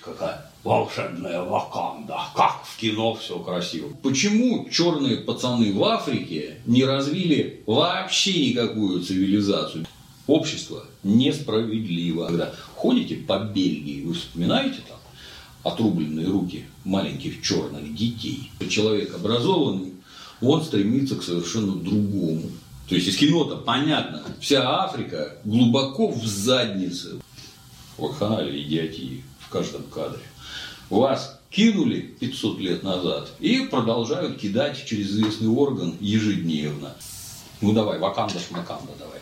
Какая волшебная Ваканда, как в кино все красиво. Почему черные пацаны в Африке не развили вообще никакую цивилизацию? Общество несправедливо. Когда ходите по Бельгии, вы вспоминаете там отрубленные руки маленьких черных детей. Человек образованный, он стремится к совершенно другому. То есть из кино-то понятно, вся Африка глубоко в заднице. Вакханалия идиотии каждом кадре. Вас кинули 500 лет назад и продолжают кидать через известный орган ежедневно. Ну давай, ваканда шмаканда давай.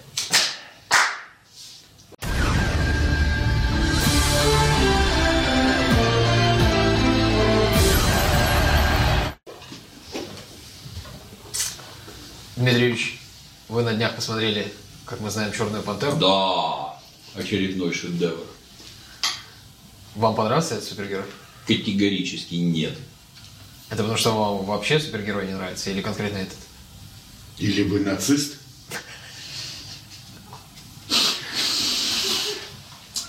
Дмитриевич, вы на днях посмотрели, как мы знаем, Черную пантеру. Да, очередной шедевр. Вам понравился этот супергерой? Категорически нет. Это потому что вам вообще супергерой не нравится или конкретно этот? Или вы нацист?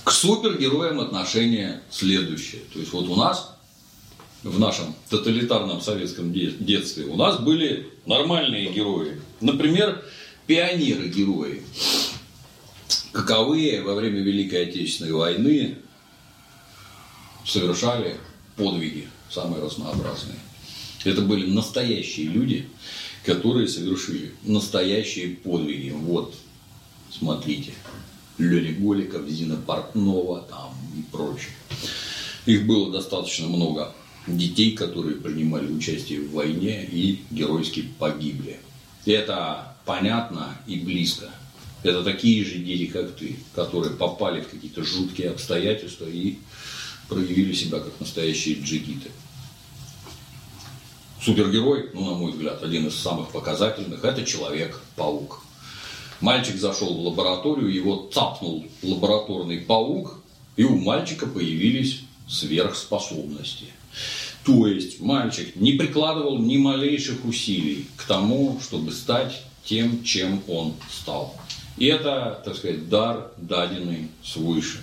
К супергероям отношение следующее. То есть вот у нас в нашем тоталитарном советском детстве у нас были нормальные герои. Например, пионеры-герои. Каковые во время Великой Отечественной войны совершали подвиги самые разнообразные. Это были настоящие люди, которые совершили настоящие подвиги. Вот, смотрите, Леня Голиков, Зина Портнова там и прочее. Их было достаточно много детей, которые принимали участие в войне и геройски погибли. Это понятно и близко. Это такие же дети, как ты, которые попали в какие-то жуткие обстоятельства и проявили себя как настоящие джигиты. Супергерой, ну, на мой взгляд, один из самых показательных, это Человек-паук. Мальчик зашел в лабораторию, его цапнул лабораторный паук, и у мальчика появились сверхспособности. То есть мальчик не прикладывал ни малейших усилий к тому, чтобы стать тем, чем он стал. И это, так сказать, дар, даденный свыше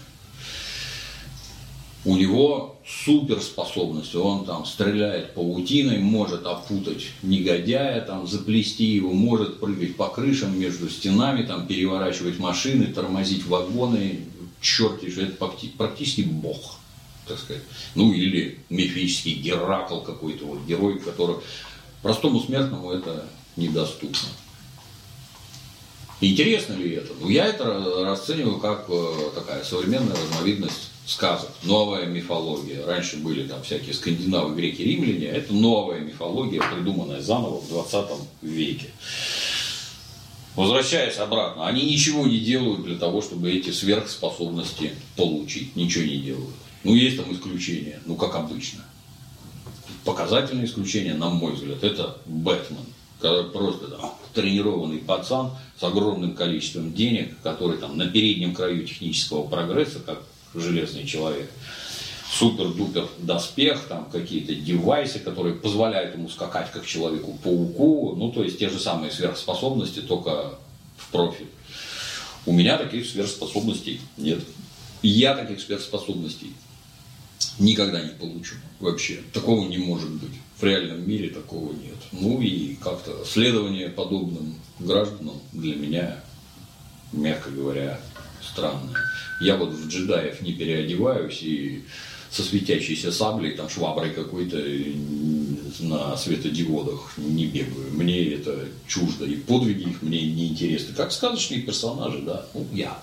у него суперспособности, он там стреляет паутиной, может опутать негодяя, там заплести его, может прыгать по крышам между стенами, там переворачивать машины, тормозить вагоны, черт это практически бог, так сказать. Ну или мифический Геракл какой-то, вот герой, который простому смертному это недоступно. Интересно ли это? Ну, я это расцениваю как э, такая современная разновидность сказок, новая мифология. Раньше были там всякие скандинавы, греки, римляне. Это новая мифология, придуманная заново в 20 веке. Возвращаясь обратно, они ничего не делают для того, чтобы эти сверхспособности получить. Ничего не делают. Ну, есть там исключения, ну, как обычно. Показательное исключение, на мой взгляд, это Бэтмен. Когда просто там, тренированный пацан с огромным количеством денег, который там на переднем краю технического прогресса, как железный человек. Супер-дупер доспех, там какие-то девайсы, которые позволяют ему скакать как человеку-пауку, ну то есть те же самые сверхспособности, только в профиль. У меня таких сверхспособностей нет. Я таких сверхспособностей никогда не получу вообще. Такого не может быть. В реальном мире такого нет. Ну и как-то следование подобным гражданам для меня, мягко говоря, странное. Я вот в джедаев не переодеваюсь и со светящейся саблей, там шваброй какой-то на светодиодах не бегаю. Мне это чуждо, и подвиги их мне не интересны. Как сказочные персонажи, да. Ну, я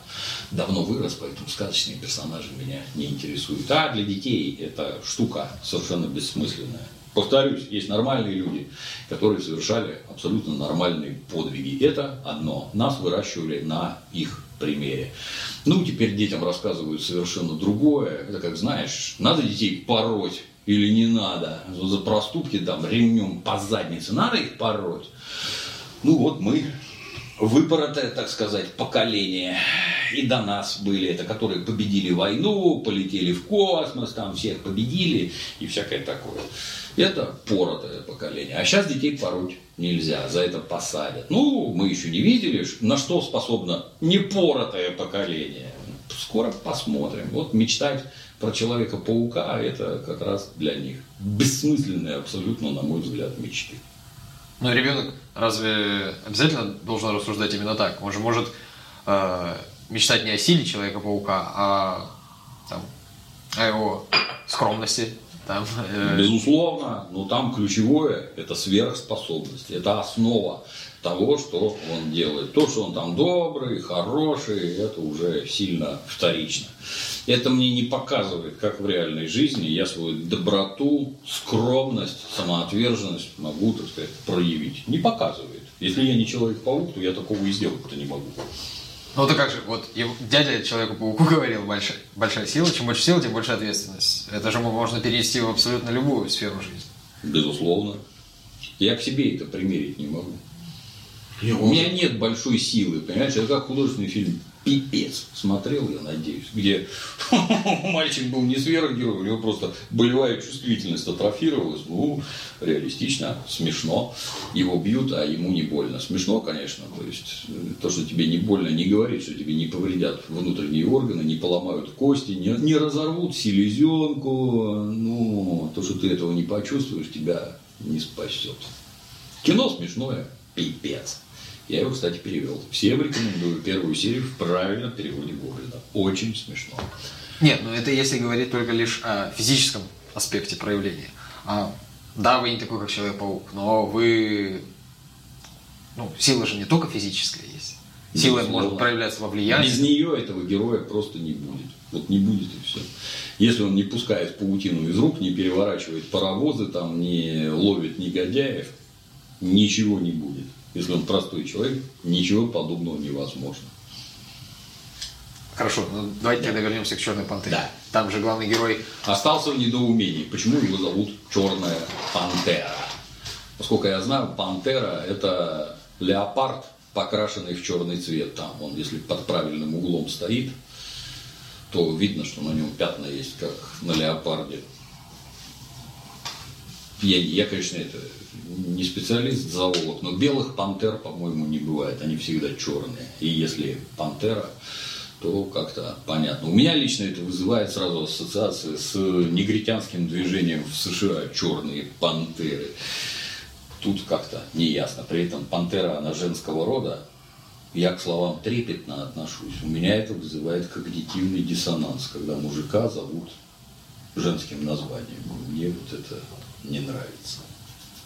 давно вырос, поэтому сказочные персонажи меня не интересуют. А для детей это штука совершенно бессмысленная. Повторюсь, есть нормальные люди, которые совершали абсолютно нормальные подвиги. Это одно. Нас выращивали на их примере. Ну, теперь детям рассказывают совершенно другое. Это как, знаешь, надо детей пороть или не надо. За проступки там ремнем по заднице. Надо их пороть. Ну, вот мы выпоротое, так сказать, поколение. И до нас были это, которые победили войну, полетели в космос, там всех победили и всякое такое. Это поротое поколение. А сейчас детей пороть нельзя, за это посадят. Ну, мы еще не видели, на что способно непоротое поколение. скоро посмотрим. Вот мечтать про Человека-паука, это как раз для них бессмысленные абсолютно, на мой взгляд, мечты. Но ребенок разве обязательно должен рассуждать именно так? Он же может э, мечтать не о силе Человека-паука, а там, о его скромности. Там, э... Безусловно, но там ключевое – это сверхспособность, это основа того, что он делает. То, что он там добрый, хороший, это уже сильно вторично. Это мне не показывает, как в реальной жизни я свою доброту, скромность, самоотверженность могу, так сказать, проявить. Не показывает. Если я не Человек-паук, то я такого и сделать-то не могу. Ну это как же, вот дядя Человеку-пауку говорил, большая, большая сила, чем больше сила, тем больше ответственность. Это же можно перенести в абсолютно любую сферу жизни. Безусловно. Я к себе это примерить не могу. У меня нет большой силы, понимаешь, это как художественный фильм пипец. Смотрел, я надеюсь, где мальчик был не сверхгерой, у него просто болевая чувствительность атрофировалась. Ну, реалистично, смешно. Его бьют, а ему не больно. Смешно, конечно. То есть, э, то, что тебе не больно, не говорит, что тебе не повредят внутренние органы, не поломают кости, не, не разорвут селезенку. Ну, то, что ты этого не почувствуешь, тебя не спасет. Кино смешное, пипец. Я его, кстати, перевел. Всем рекомендую первую серию в правильном переводе Гоблина. Очень смешно. Нет, ну это если говорить только лишь о физическом аспекте проявления. А, да, вы не такой, как Человек-паук, но вы... Ну, сила же не только физическая есть. Сила Безусловно. может проявляться во влиянии. Без нее этого героя просто не будет. Вот не будет и все. Если он не пускает паутину из рук, не переворачивает паровозы, там, не ловит негодяев, ничего не будет. Если он простой человек, ничего подобного невозможно. Хорошо, ну давайте да. тогда вернемся к Черной пантере. Да. Там же главный герой. Остался в недоумении, почему его зовут Черная пантера. Поскольку я знаю, пантера это леопард, покрашенный в черный цвет. Там он, если под правильным углом стоит, то видно, что на нем пятна есть, как на леопарде. Я, я конечно, это не специалист, зоолог, но белых пантер, по-моему, не бывает. Они всегда черные. И если пантера, то как-то понятно. У меня лично это вызывает сразу ассоциации с негритянским движением в США черные пантеры. Тут как-то неясно. При этом пантера, она женского рода. Я к словам трепетно отношусь. У меня это вызывает когнитивный диссонанс, когда мужика зовут женским названием. Мне вот это не нравится.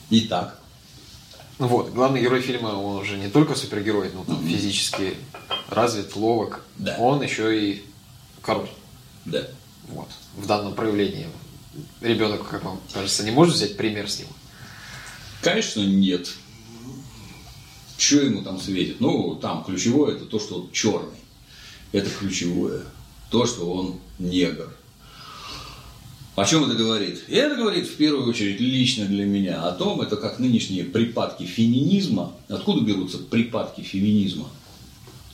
Итак. Ну вот, главный герой фильма, он уже не только супергерой, но там физически развит, ловок. Да. Он еще и король. Да. Вот. В данном проявлении. Ребенок, как вам кажется, не может взять пример с него? Конечно, нет. Что ему там светит? Ну, там ключевое это то, что он черный. Это ключевое. То, что он негр. О чем это говорит? И это говорит в первую очередь лично для меня о том, это как нынешние припадки феминизма. Откуда берутся припадки феминизма?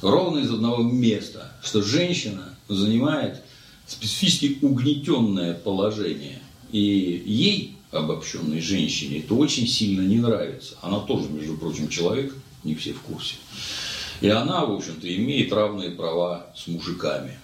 Ровно из одного места, что женщина занимает специфически угнетенное положение. И ей, обобщенной женщине, это очень сильно не нравится. Она тоже, между прочим, человек, не все в курсе. И она, в общем-то, имеет равные права с мужиками.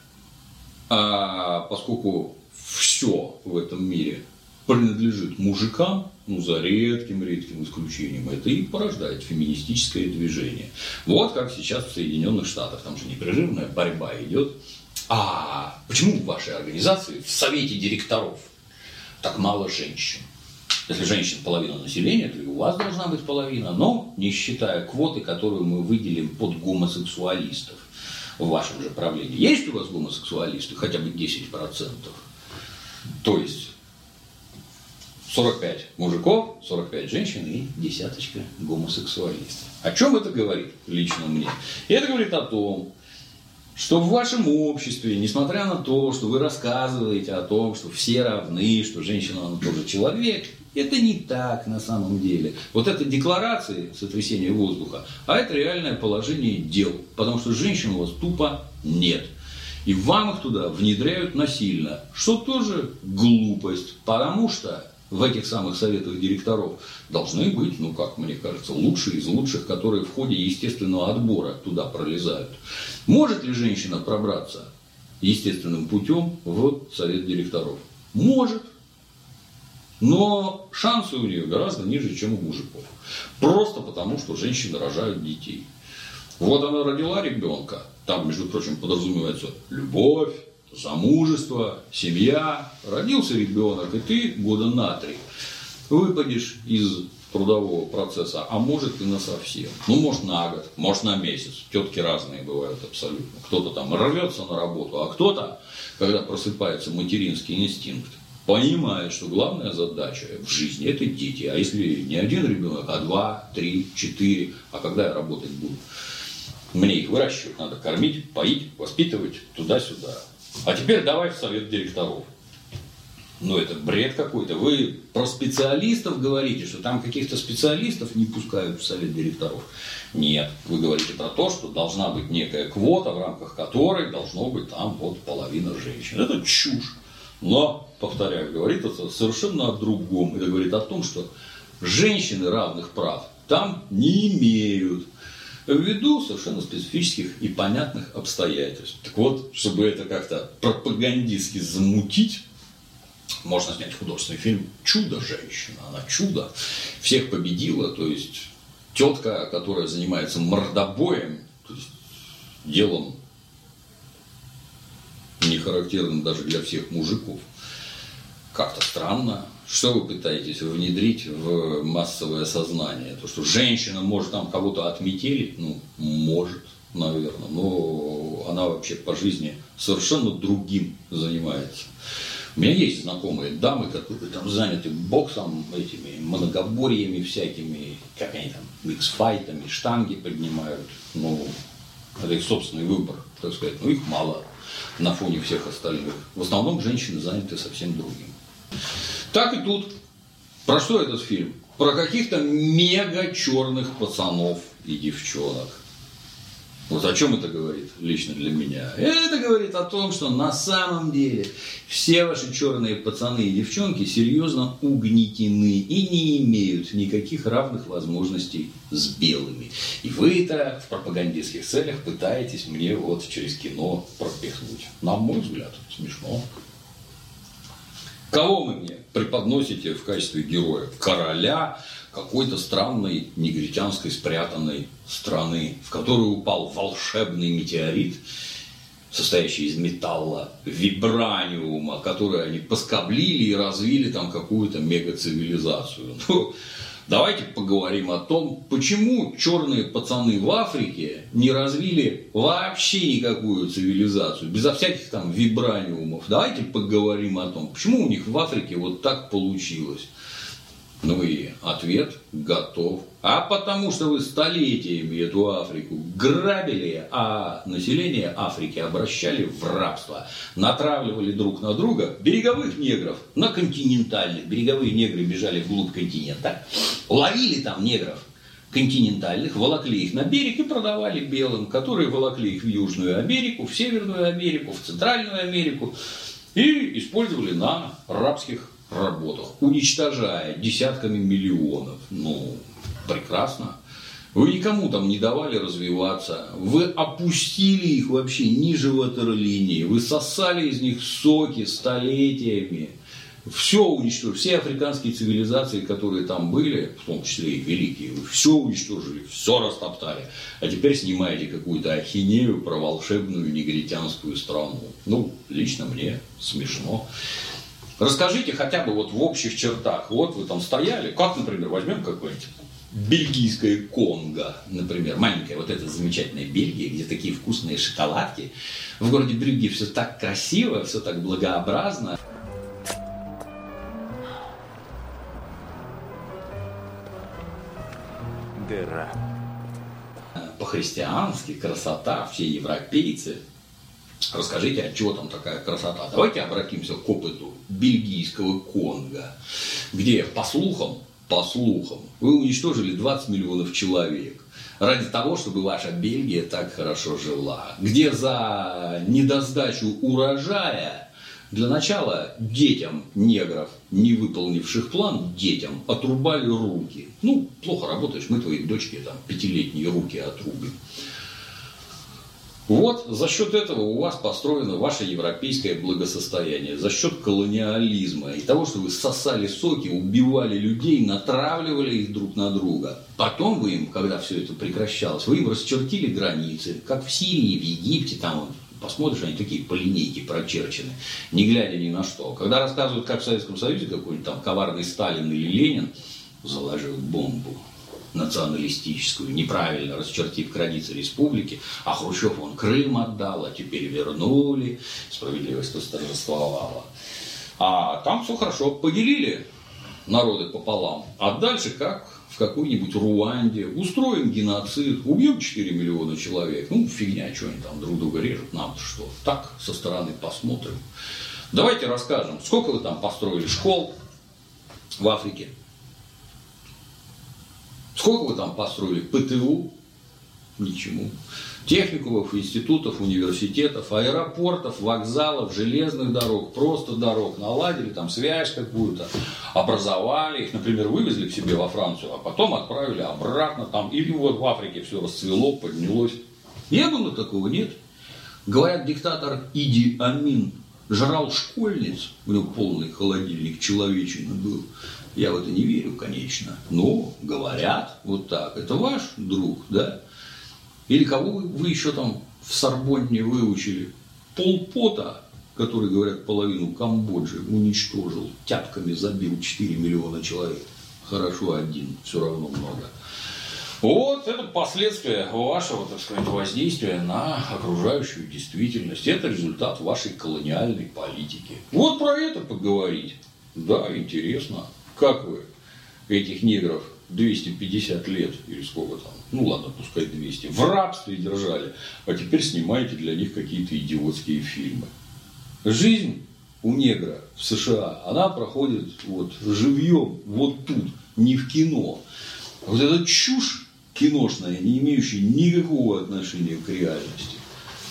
А поскольку все в этом мире принадлежит мужикам, ну, за редким-редким исключением, это и порождает феминистическое движение. Вот как сейчас в Соединенных Штатах, там же непрерывная борьба идет. А почему в вашей организации, в совете директоров, так мало женщин? Если женщин половина населения, то и у вас должна быть половина, но не считая квоты, которую мы выделим под гомосексуалистов в вашем же правлении. Есть у вас гомосексуалисты хотя бы 10%? То есть 45 мужиков, 45 женщин и десяточка гомосексуалистов. О чем это говорит лично мне? Это говорит о том, что в вашем обществе, несмотря на то, что вы рассказываете о том, что все равны, что женщина она тоже человек, это не так на самом деле. Вот это декларации сотрясения воздуха, а это реальное положение дел. Потому что женщин у вас тупо нет. И вам их туда внедряют насильно, что тоже глупость, потому что в этих самых советах директоров должны быть, ну как мне кажется, лучшие из лучших, которые в ходе естественного отбора туда пролезают. Может ли женщина пробраться естественным путем в совет директоров? Может. Но шансы у нее гораздо ниже, чем у мужиков. Просто потому, что женщины рожают детей. Вот она родила ребенка, там, между прочим, подразумевается любовь, замужество, семья, родился ребенок, и ты года на три выпадешь из трудового процесса, а может и на совсем. Ну, может, на год, может, на месяц. Тетки разные бывают абсолютно. Кто-то там рвется на работу, а кто-то, когда просыпается материнский инстинкт, понимает, что главная задача в жизни – это дети. А если не один ребенок, а два, три, четыре, а когда я работать буду? Мне их выращивать надо, кормить, поить, воспитывать туда-сюда. А теперь давай в совет директоров. Ну, это бред какой-то. Вы про специалистов говорите, что там каких-то специалистов не пускают в совет директоров. Нет, вы говорите про то, что должна быть некая квота, в рамках которой должно быть там вот половина женщин. Это чушь. Но, повторяю, говорит это совершенно о другом. Это говорит о том, что женщины равных прав там не имеют ввиду совершенно специфических и понятных обстоятельств. Так вот, чтобы это как-то пропагандистски замутить, можно снять художественный фильм «Чудо-женщина». Она чудо. Всех победила, то есть тетка, которая занимается мордобоем, то есть делом не характерным даже для всех мужиков. Как-то странно. Что вы пытаетесь внедрить в массовое сознание? То, что женщина может там кого-то отметелить, ну, может, наверное, но она вообще по жизни совершенно другим занимается. У меня есть знакомые дамы, которые там заняты боксом, этими многоборьями всякими, как они там, миксфайтами, штанги поднимают. Ну, это их собственный выбор, так сказать. Ну, их мало на фоне всех остальных. В основном женщины заняты совсем другим. Так и тут. Про что этот фильм? Про каких-то мега черных пацанов и девчонок. Вот о чем это говорит лично для меня? Это говорит о том, что на самом деле все ваши черные пацаны и девчонки серьезно угнетены и не имеют никаких равных возможностей с белыми. И вы это в пропагандистских целях пытаетесь мне вот через кино пропихнуть. На мой взгляд, смешно. Кого вы мне преподносите в качестве героя? Короля какой-то странной негритянской спрятанной страны, в которую упал волшебный метеорит, состоящий из металла, вибраниума, который они поскоблили и развили там какую-то мегацивилизацию. Ну, Давайте поговорим о том, почему черные пацаны в Африке не развили вообще никакую цивилизацию, безо всяких там вибраниумов. Давайте поговорим о том, почему у них в Африке вот так получилось. Ну и ответ готов. А потому что вы столетиями эту Африку грабили, а население Африки обращали в рабство. Натравливали друг на друга береговых негров на континентальных. Береговые негры бежали вглубь континента, ловили там негров континентальных, волокли их на берег и продавали белым, которые волокли их в Южную Америку, в Северную Америку, в Центральную Америку и использовали на рабских работах, уничтожая десятками миллионов. Ну, прекрасно. Вы никому там не давали развиваться, вы опустили их вообще ниже ватерлинии, вы сосали из них соки столетиями, все уничтожили, все африканские цивилизации, которые там были, в том числе и великие, вы все уничтожили, все растоптали, а теперь снимаете какую-то ахинею про волшебную негритянскую страну. Ну, лично мне смешно. Расскажите хотя бы вот в общих чертах. Вот вы там стояли, как, например, возьмем какое-нибудь бельгийское Конго, например, маленькая вот эта замечательная Бельгия, где такие вкусные шоколадки. В городе Брюгге все так красиво, все так благообразно. Дыра. По-христиански, красота, все европейцы – Расскажите, от чего там такая красота? Давайте обратимся к опыту бельгийского Конго, где, по слухам, по слухам, вы уничтожили 20 миллионов человек ради того, чтобы ваша Бельгия так хорошо жила, где за недосдачу урожая для начала детям негров, не выполнивших план, детям отрубали руки. Ну, плохо работаешь, мы твоей дочке там пятилетние руки отрубим. Вот за счет этого у вас построено ваше европейское благосостояние, за счет колониализма и того, что вы сосали соки, убивали людей, натравливали их друг на друга. Потом вы им, когда все это прекращалось, вы им расчертили границы, как в Сирии, в Египте, там посмотришь, они такие по линейке прочерчены, не глядя ни на что. Когда рассказывают, как в Советском Союзе какой-нибудь там коварный Сталин или Ленин заложил бомбу националистическую, неправильно расчертив границы республики, а Хрущев он Крым отдал, а теперь вернули, справедливость восторжествовала. А там все хорошо, поделили народы пополам, а дальше как в какой-нибудь Руанде, устроим геноцид, убьем 4 миллиона человек, ну фигня, что они там друг друга режут, нам что, так со стороны посмотрим. Давайте расскажем, сколько вы там построили школ в Африке, Сколько вы там построили? ПТУ? Ничему. Техникумов, институтов, университетов, аэропортов, вокзалов, железных дорог, просто дорог. Наладили там связь какую-то, образовали их, например, вывезли к себе во Францию, а потом отправили обратно там. Или вот в Африке все расцвело, поднялось. Не было такого, нет. Говорят, диктатор Иди Амин жрал школьниц, у него полный холодильник человечины был. Я в это не верю, конечно, но говорят вот так. Это ваш друг, да? Или кого вы еще там в Сорбонне выучили? Полпота, который, говорят, половину Камбоджи уничтожил, тяпками забил 4 миллиона человек. Хорошо один, все равно много. Вот это последствия вашего, так сказать, воздействия на окружающую действительность. Это результат вашей колониальной политики. Вот про это поговорить. Да, интересно. Как вы этих негров 250 лет или сколько там, ну ладно, пускай 200, в рабстве держали, а теперь снимаете для них какие-то идиотские фильмы. Жизнь у негра в США, она проходит вот живьем, вот тут, не в кино. Вот эта чушь киношная, не имеющая никакого отношения к реальности,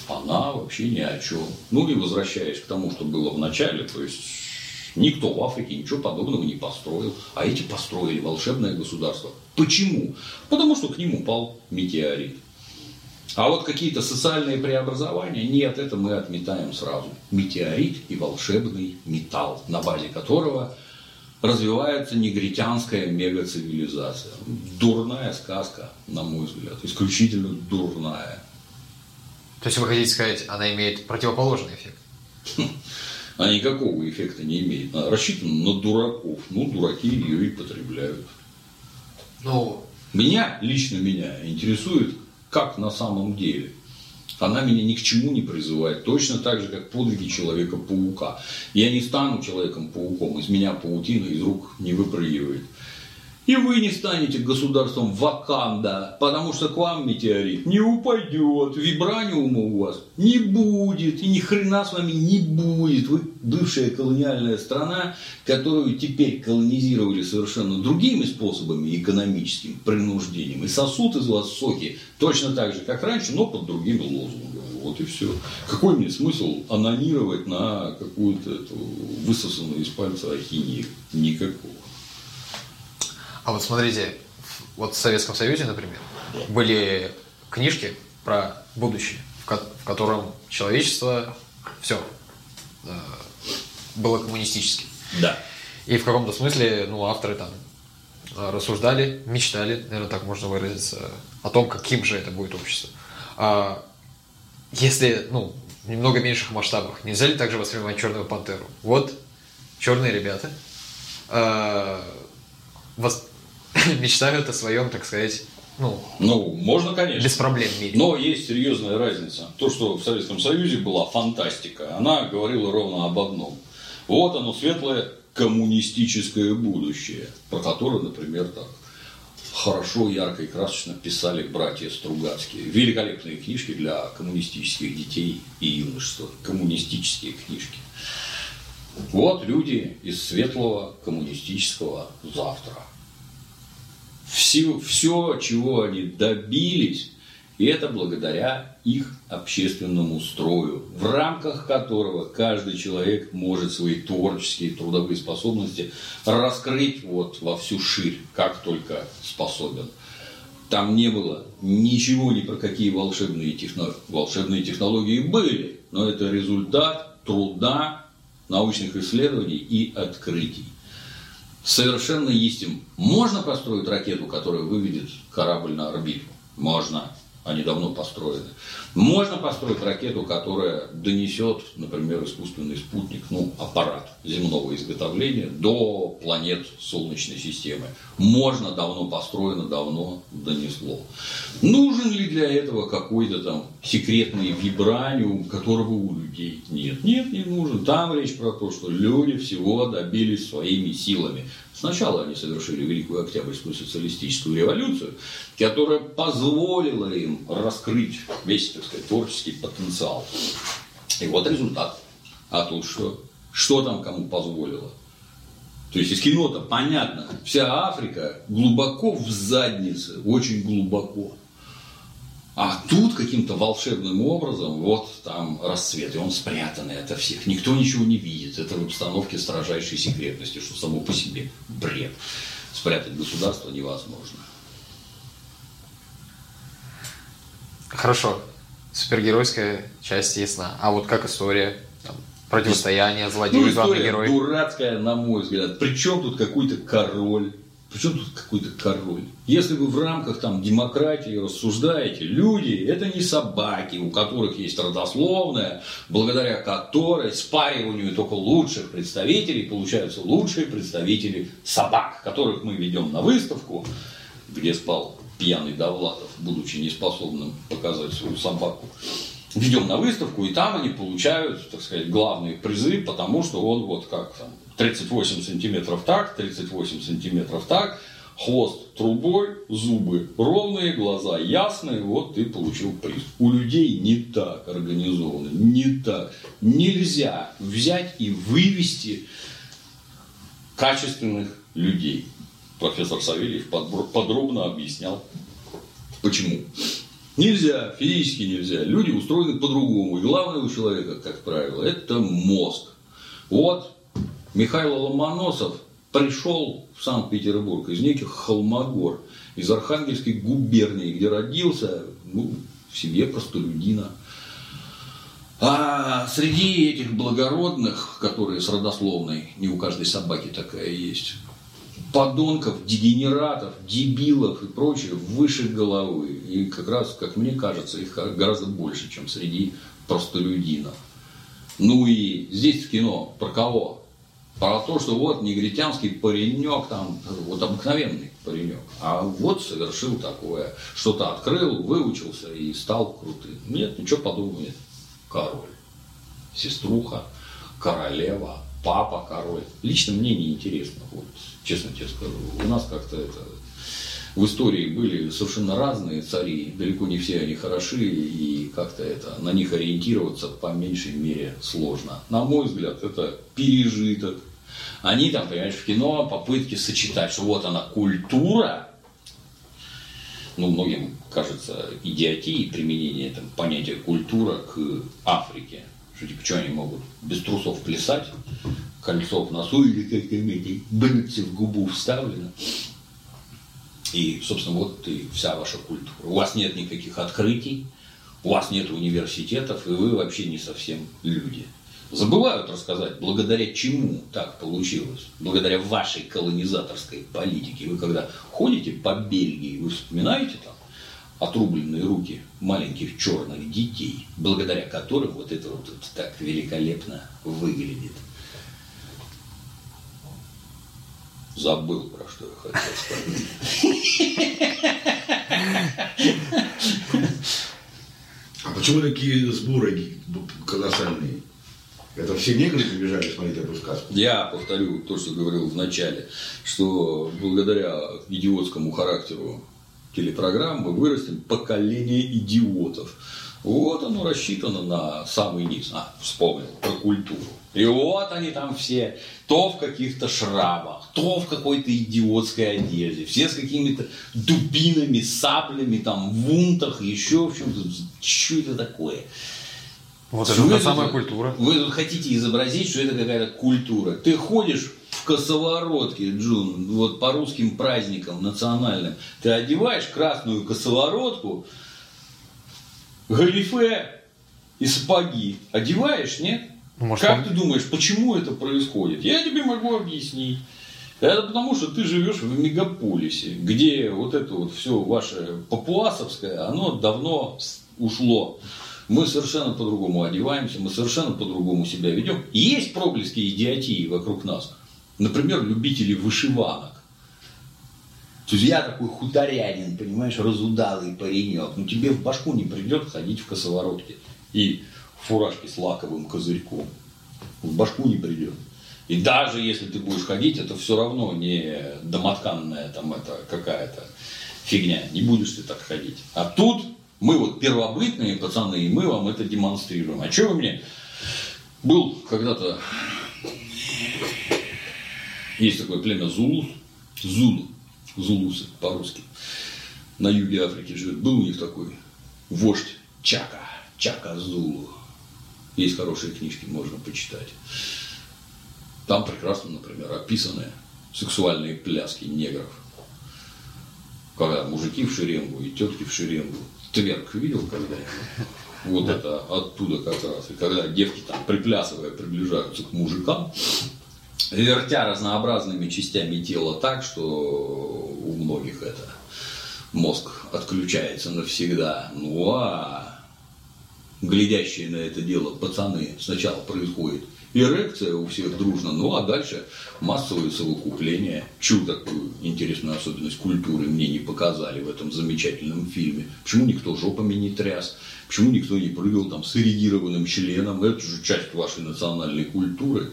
она вообще ни о чем. Ну и возвращаясь к тому, что было в начале, то есть Никто в Африке ничего подобного не построил, а эти построили волшебное государство. Почему? Потому что к ним упал метеорит. А вот какие-то социальные преобразования, нет, это мы отметаем сразу. Метеорит и волшебный металл, на базе которого развивается негритянская мегацивилизация. Дурная сказка, на мой взгляд, исключительно дурная. То есть вы хотите сказать, она имеет противоположный эффект? она никакого эффекта не имеет. Она рассчитана на дураков. Ну, дураки ее и потребляют. Ну, меня, лично меня, интересует, как на самом деле. Она меня ни к чему не призывает. Точно так же, как подвиги Человека-паука. Я не стану Человеком-пауком. Из меня паутина из рук не выпрыгивает. И вы не станете государством Ваканда, потому что к вам метеорит не упадет, вибраниума у вас не будет, и ни хрена с вами не будет. Вы бывшая колониальная страна, которую теперь колонизировали совершенно другими способами, экономическим принуждением, и сосут из вас соки точно так же, как раньше, но под другими лозунгами. Вот и все. Какой мне смысл анонировать на какую-то высосанную из пальца ахинею? Никакого. А вот смотрите, вот в Советском Союзе, например, были книжки про будущее, в котором человечество все э, было коммунистическим. Да. И в каком-то смысле, ну, авторы там э, рассуждали, мечтали, наверное, так можно выразиться, о том, каким же это будет общество. А если, ну, в немного меньших масштабах, нельзя ли также воспринимать Черную Пантеру? Вот черные ребята, э, мечтают о своем, так сказать, ну, ну, можно, конечно. Без проблем мире. Но есть серьезная разница. То, что в Советском Союзе была фантастика, она говорила ровно об одном. Вот оно, светлое коммунистическое будущее, про которое, например, так хорошо, ярко и красочно писали братья Стругацкие. Великолепные книжки для коммунистических детей и юношества. Коммунистические книжки. Вот люди из светлого коммунистического завтра все, все, чего они добились, это благодаря их общественному строю, в рамках которого каждый человек может свои творческие трудовые способности раскрыть вот во всю ширь, как только способен. Там не было ничего ни про какие волшебные, техно... волшебные технологии были, но это результат труда, научных исследований и открытий. Совершенно истин. Можно построить ракету, которая выведет корабль на орбиту? Можно они давно построены. Можно построить ракету, которая донесет, например, искусственный спутник, ну, аппарат земного изготовления до планет Солнечной системы. Можно, давно построено, давно донесло. Нужен ли для этого какой-то там секретный вибраниум, которого у людей нет? Нет, не нужен. Там речь про то, что люди всего добились своими силами. Сначала они совершили Великую Октябрьскую социалистическую революцию, которая позволила им раскрыть весь, так сказать, творческий потенциал. И вот результат. А тут что? Что там кому позволило? То есть из кино-то понятно, вся Африка глубоко в заднице, очень глубоко. А тут каким-то волшебным образом, вот там расцвет, и он спрятанный ото всех. Никто ничего не видит. Это в обстановке строжайшей секретности, что само по себе бред. Спрятать государство невозможно. Хорошо. Супергеройская часть ясна. А вот как история? Там, противостояние, злодей, ну, главный герой. дурацкая, на мой взгляд. Причем тут какой-то король? Причем тут какой-то король? Если вы в рамках там, демократии рассуждаете, люди – это не собаки, у которых есть родословная, благодаря которой спариванию только лучших представителей получаются лучшие представители собак, которых мы ведем на выставку, где спал пьяный Довлатов, будучи неспособным показать свою собаку. Ведем на выставку, и там они получают, так сказать, главные призы, потому что он вот как там 38 сантиметров так, 38 сантиметров так, хвост трубой, зубы ровные, глаза ясные, вот ты получил приз. У людей не так организовано, не так. Нельзя взять и вывести качественных людей. Профессор Савельев подробно объяснял, почему. Нельзя, физически нельзя. Люди устроены по-другому. И главное у человека, как правило, это мозг. Вот Михаил Ломоносов пришел в Санкт-Петербург из неких Холмогор, из Архангельской губернии, где родился ну, в семье простолюдина. А среди этих благородных, которые с родословной, не у каждой собаки такая есть, подонков, дегенератов, дебилов и прочее выше головы. И как раз, как мне кажется, их гораздо больше, чем среди простолюдинов. Ну и здесь в кино про кого? Про то, что вот негритянский паренек, там, вот обыкновенный паренек, а вот совершил такое, что-то открыл, выучился и стал крутым. Нет, ничего подобного нет. Король, сеструха, королева, папа король. Лично мне не интересно, вот, честно тебе скажу. У нас как-то это в истории были совершенно разные цари, далеко не все они хороши, и как-то это, на них ориентироваться по меньшей мере сложно. На мой взгляд, это пережиток они там, понимаешь, в кино попытки сочетать, что вот она культура, ну, многим кажется идиотией применение там, понятия культура к Африке. Что типа, что они могут без трусов плясать, кольцо в носу или как эти блюдце в губу вставлено. И, собственно, вот и вся ваша культура. У вас нет никаких открытий, у вас нет университетов, и вы вообще не совсем люди забывают рассказать, благодаря чему так получилось, благодаря вашей колонизаторской политике. Вы когда ходите по Бельгии, вы вспоминаете там отрубленные руки маленьких черных детей, благодаря которым вот это вот, вот так великолепно выглядит. Забыл, про что я хотел сказать. А почему такие сборы колоссальные? Это все негры побежали смотреть эту сказку? Я повторю то, что говорил в начале, что благодаря идиотскому характеру телепрограммы вырастем поколение идиотов. Вот оно рассчитано на самый низ. А, вспомнил про культуру. И вот они там все, то в каких-то шрамах, то в какой-то идиотской одежде, все с какими-то дубинами, саблями, там, в унтах, еще в чем-то. Что это такое? Вот это вы, самая культура. Вы хотите изобразить, что это какая-то культура. Ты ходишь в косоворотке, Джун, вот по русским праздникам национальным, ты одеваешь красную косоворотку, галифе и сапоги. Одеваешь, нет? Может, как он- ты думаешь, почему это происходит? Я тебе могу объяснить. Это потому, что ты живешь в мегаполисе, где вот это вот все ваше папуасовское, оно давно ушло. Мы совершенно по-другому одеваемся, мы совершенно по-другому себя ведем. Есть проблески идиотии вокруг нас. Например, любители вышиванок. То есть я такой хуторянин, понимаешь, разудалый паренек. Ну тебе в башку не придет ходить в косоворотке и в фуражке с лаковым козырьком. В башку не придет. И даже если ты будешь ходить, это все равно не домотканная там это какая-то фигня. Не будешь ты так ходить. А тут мы вот первобытные пацаны, и мы вам это демонстрируем. А что вы мне... Был когда-то... Есть такое племя Зулус. Зулу. Зулусы по-русски. На юге Африки живет. Был у них такой вождь Чака. Чака Зулу. Есть хорошие книжки, можно почитать. Там прекрасно, например, описаны сексуальные пляски негров. Когда мужики в шеренгу и тетки в шеренгу. Тверк видел когда-нибудь? Вот это оттуда как раз. И когда девки там приплясывая приближаются к мужикам, вертя разнообразными частями тела так, что у многих это мозг отключается навсегда. Ну а глядящие на это дело пацаны сначала происходит эрекция у всех дружно, ну а дальше массовое совокупление. Чью такую интересную особенность культуры мне не показали в этом замечательном фильме? Почему никто жопами не тряс? Почему никто не прыгал там с эрегированным членом? Это же часть вашей национальной культуры.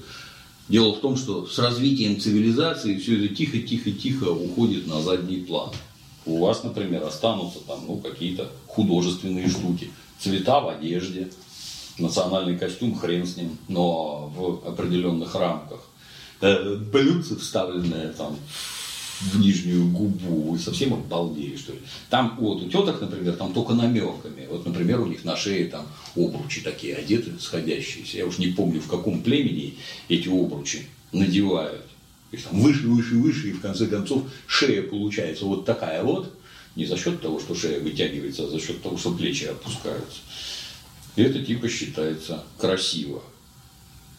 Дело в том, что с развитием цивилизации все это тихо-тихо-тихо уходит на задний план. У вас, например, останутся там ну, какие-то художественные штуки. Цвета в одежде, национальный костюм, хрен с ним, но в определенных рамках. Э, Блюдце, вставленное там в нижнюю губу, вы совсем обалдели, что ли? Там, вот, у теток, например, там только намеками. Вот, например, у них на шее там обручи такие одеты, сходящиеся. Я уж не помню, в каком племени эти обручи надевают. Их там выше, выше, выше, и в конце концов шея получается вот такая вот. Не за счет того, что шея вытягивается, а за счет того, что плечи опускаются. И это типа считается красиво.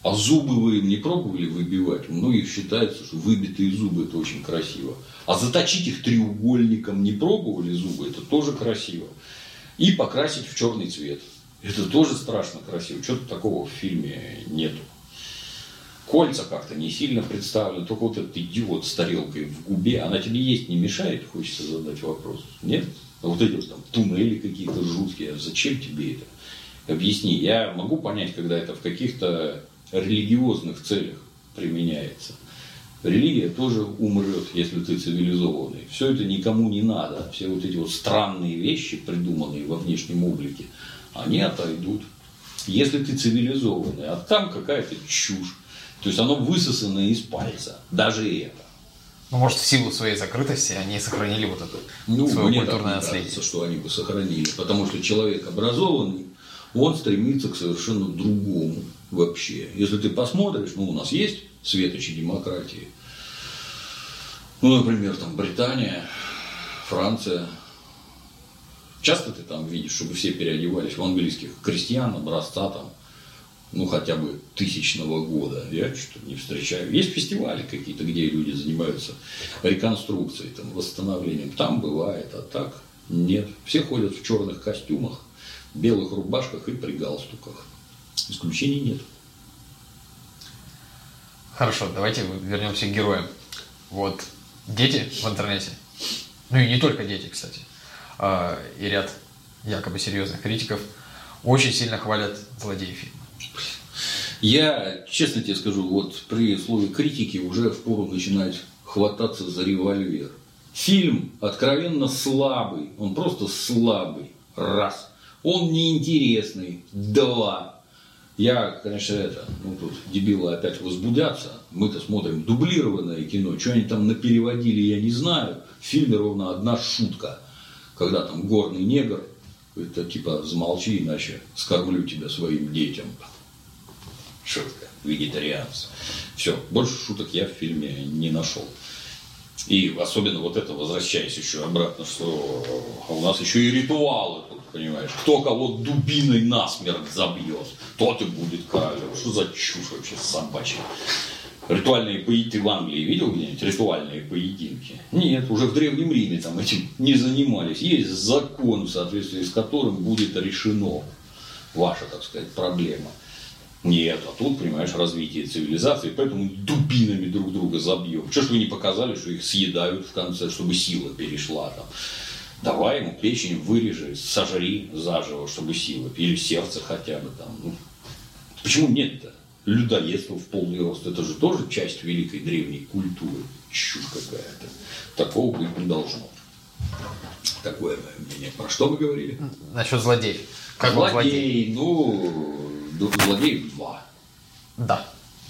А зубы вы не пробовали выбивать? У многих считается, что выбитые зубы это очень красиво. А заточить их треугольником не пробовали зубы, это тоже красиво. И покрасить в черный цвет. Это тоже страшно красиво. Чего-то такого в фильме нету. Кольца как-то не сильно представлены, только вот этот идиот с тарелкой в губе, она тебе есть не мешает, хочется задать вопрос. Нет? Вот эти вот там туннели какие-то жуткие, а зачем тебе это? Объясни, я могу понять, когда это в каких-то религиозных целях применяется. Религия тоже умрет, если ты цивилизованный. Все это никому не надо. Все вот эти вот странные вещи, придуманные во внешнем облике, они отойдут. Если ты цивилизованный, а там какая-то чушь. То есть оно высосано из пальца. Даже это. Ну, может, в силу своей закрытости они сохранили вот это Ну, свое мне так культурное не наследие. кажется, что они бы сохранили. Потому что человек образованный, он стремится к совершенно другому вообще. Если ты посмотришь, ну, у нас есть светочи демократии. Ну, например, там Британия, Франция. Часто ты там видишь, чтобы все переодевались в английских крестьян, образца там, ну, хотя бы тысячного года. Я что-то не встречаю. Есть фестивали какие-то, где люди занимаются реконструкцией, там, восстановлением. Там бывает, а так нет. Все ходят в черных костюмах, белых рубашках и при галстуках. Исключений нет. Хорошо, давайте вернемся к героям. Вот дети в интернете, ну и не только дети, кстати, а, и ряд якобы серьезных критиков очень сильно хвалят злодеев фильма. Я, честно тебе скажу, вот при слове критики уже впору начинать хвататься за револьвер. Фильм откровенно слабый, он просто слабый. Раз. Он неинтересный. Два. Я, конечно, это, ну тут дебилы опять возбудятся. Мы-то смотрим дублированное кино. Что они там напереводили, я не знаю. В фильме ровно одна шутка. Когда там горный негр, это типа замолчи, иначе скормлю тебя своим детям. Шутка. Вегетарианцы. Все, больше шуток я в фильме не нашел. И особенно вот это, возвращаясь еще обратно, что у нас еще и ритуалы понимаешь. Кто кого дубиной насмерть забьет, тот и будет королем. Что за чушь вообще собачья? Ритуальные поединки в Англии видел где-нибудь? Ритуальные поединки? Нет, уже в Древнем Риме там этим не занимались. Есть закон, в соответствии с которым будет решено ваша, так сказать, проблема. Нет, а тут, понимаешь, развитие цивилизации, поэтому дубинами друг друга забьем. Что ж вы не показали, что их съедают в конце, чтобы сила перешла там. Давай ему печень вырежи, сожри заживо, чтобы сила, или сердце хотя бы там. Ну, почему нет-то? Людоедство в полный рост, это же тоже часть великой древней культуры. Чушь какая-то. Такого быть не должно. Такое мое мнение. Про что мы говорили? Насчет злодеев. Как он злодей, ну, злодеев два. Да.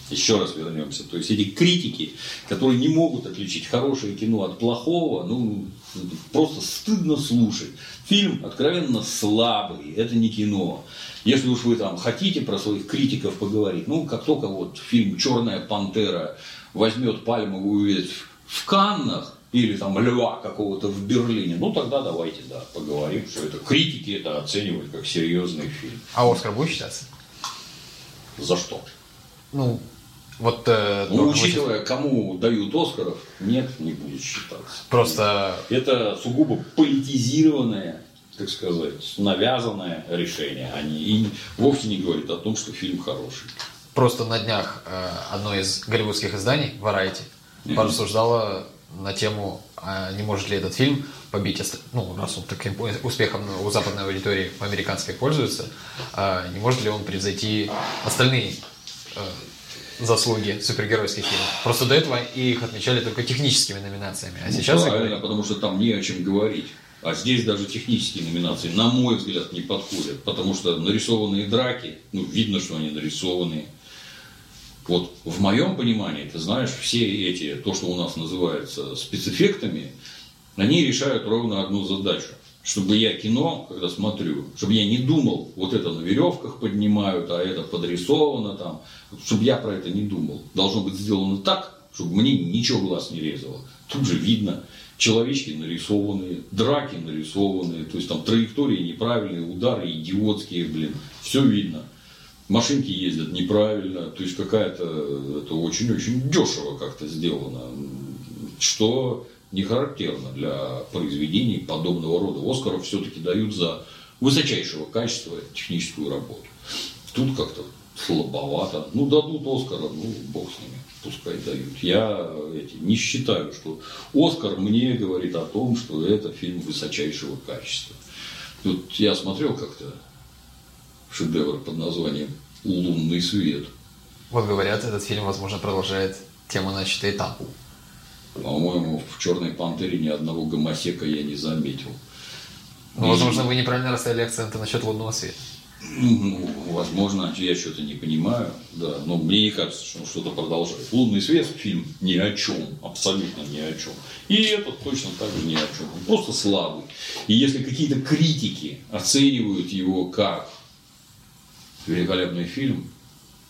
Еще раз вернемся. То есть эти критики, которые не могут отличить хорошее кино от плохого, ну, просто стыдно слушать. Фильм откровенно слабый, это не кино. Если уж вы там хотите про своих критиков поговорить, ну, как только вот фильм «Черная пантера» возьмет пальмовую ветвь в Каннах, или там льва какого-то в Берлине, ну тогда давайте, да, поговорим, что это критики это оценивают как серьезный фильм. А Оскар будет считаться? За что? Ну, вот... Э, ну, учитывая, кому дают Оскаров, нет, не будет считаться. Просто... Это сугубо политизированное, так сказать, навязанное решение. Они и вовсе не говорят о том, что фильм хороший. Просто на днях э, одно из голливудских изданий, Variety, mm-hmm. порассуждало на тему, а не может ли этот фильм побить, ну, раз он таким успехом у западной аудитории американской пользуется, а не может ли он превзойти остальные э, заслуги супергеройских фильмов. Просто до этого их отмечали только техническими номинациями, а ну, сейчас правильно, заговорили... потому что там не о чем говорить. А здесь даже технические номинации, на мой взгляд, не подходят, потому что нарисованные драки, ну, видно, что они нарисованные, вот в моем понимании, ты знаешь, все эти, то, что у нас называется спецэффектами, они решают ровно одну задачу. Чтобы я кино, когда смотрю, чтобы я не думал, вот это на веревках поднимают, а это подрисовано там, чтобы я про это не думал. Должно быть сделано так, чтобы мне ничего глаз не резало. Тут же видно, человечки нарисованные, драки нарисованные, то есть там траектории неправильные, удары идиотские, блин, все видно машинки ездят неправильно, то есть какая-то, это очень-очень дешево как-то сделано, что не характерно для произведений подобного рода. Оскаров все-таки дают за высочайшего качества техническую работу. Тут как-то слабовато. Ну, дадут Оскара, ну, бог с ними, пускай дают. Я эти, не считаю, что Оскар мне говорит о том, что это фильм высочайшего качества. Тут я смотрел как-то шедевр под названием «Лунный свет». Вот говорят, этот фильм, возможно, продолжает тему, начатой там. По-моему, в «Черной пантере» ни одного гомосека я не заметил. Ну, возможно, вы неправильно расставили акценты насчет лунного света. Ну, возможно, я что-то не понимаю, да, но мне не кажется, что он что-то продолжает. «Лунный свет» фильм ни о чем, абсолютно ни о чем. И этот точно так же ни о чем. Он просто слабый. И если какие-то критики оценивают его как великолепный фильм.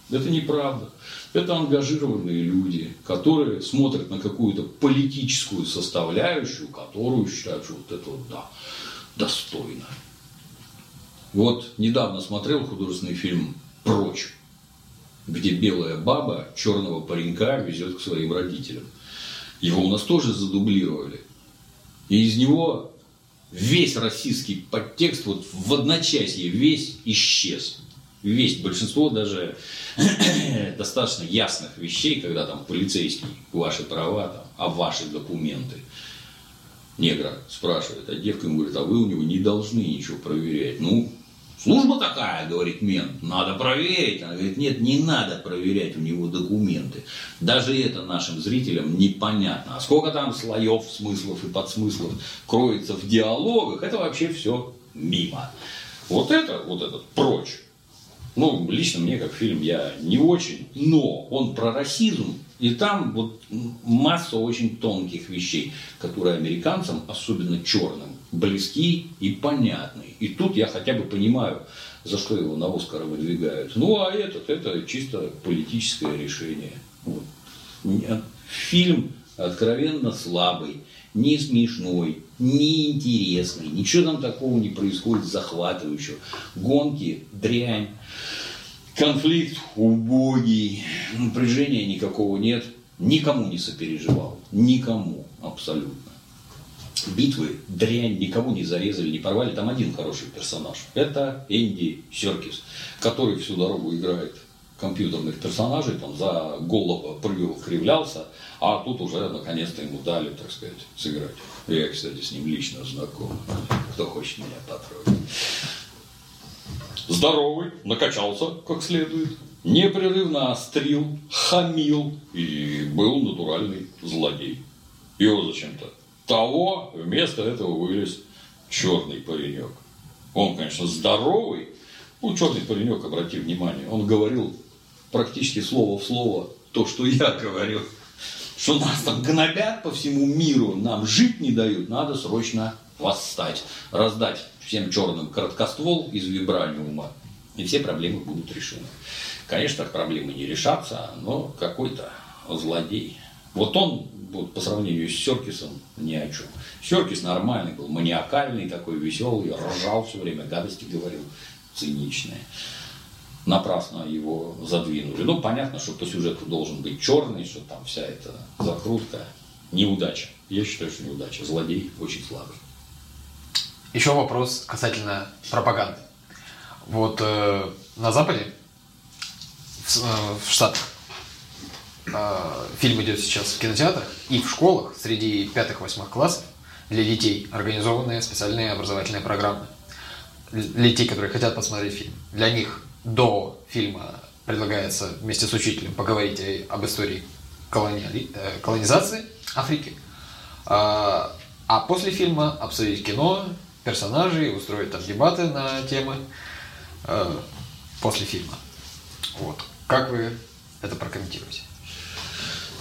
Это неправда. Это ангажированные люди, которые смотрят на какую-то политическую составляющую, которую считают, что вот это вот, да, достойно. Вот недавно смотрел художественный фильм «Прочь», где белая баба черного паренька везет к своим родителям. Его у нас тоже задублировали. И из него весь российский подтекст вот в одночасье весь исчез весь, большинство даже достаточно ясных вещей, когда там полицейский, ваши права, там, а ваши документы. Негра спрашивает, а девка ему говорит, а вы у него не должны ничего проверять. Ну, служба такая, говорит мент, надо проверить. Она говорит, нет, не надо проверять у него документы. Даже это нашим зрителям непонятно. А сколько там слоев, смыслов и подсмыслов кроется в диалогах, это вообще все мимо. Вот это, вот этот прочь ну, лично мне, как фильм, я не очень, но он про расизм, и там вот масса очень тонких вещей, которые американцам, особенно черным, близки и понятны. И тут я хотя бы понимаю, за что его на Оскара выдвигают. Ну, а этот, это чисто политическое решение. Вот. Фильм откровенно слабый, не смешной, не интересный, ничего там такого не происходит захватывающего. Гонки, дрянь, конфликт убогий, напряжения никакого нет, никому не сопереживал, никому абсолютно. Битвы, дрянь, никого не зарезали, не порвали. Там один хороший персонаж. Это Энди Серкис, который всю дорогу играет компьютерных персонажей, там за голову прыгал, кривлялся, а тут уже наконец-то ему дали, так сказать, сыграть. Я, кстати, с ним лично знаком. Кто хочет меня потрогать. Здоровый, накачался как следует, непрерывно острил, хамил и был натуральный злодей. Его зачем-то того вместо этого вылез черный паренек. Он, конечно, здоровый, ну, черный паренек, обрати внимание, он говорил практически слово в слово то, что я говорю, что нас там гнобят по всему миру, нам жить не дают, надо срочно восстать, раздать всем черным короткоствол из вибраниума, и все проблемы будут решены. Конечно, проблемы не решатся, но какой-то злодей. Вот он вот, по сравнению с Серкисом ни о чем. Серкис нормальный был, маниакальный такой, веселый, ржал все время, гадости говорил, циничные напрасно его задвинули. Ну, понятно, что по сюжету должен быть черный, что там вся эта закрутка. Неудача. Я считаю, что неудача. Злодей очень слабый. Еще вопрос касательно пропаганды. Вот э, на Западе, в, э, в Штатах, э, фильм идет сейчас в кинотеатрах и в школах среди пятых-восьмых классов для детей организованные специальные образовательные программы. Для детей, которые хотят посмотреть фильм. Для них до фильма предлагается вместе с учителем поговорить об истории колониали... Э, колонизации Африки. А, а после фильма обсудить кино, персонажей, устроить там дебаты на темы э, после фильма. Вот. Как вы это прокомментируете?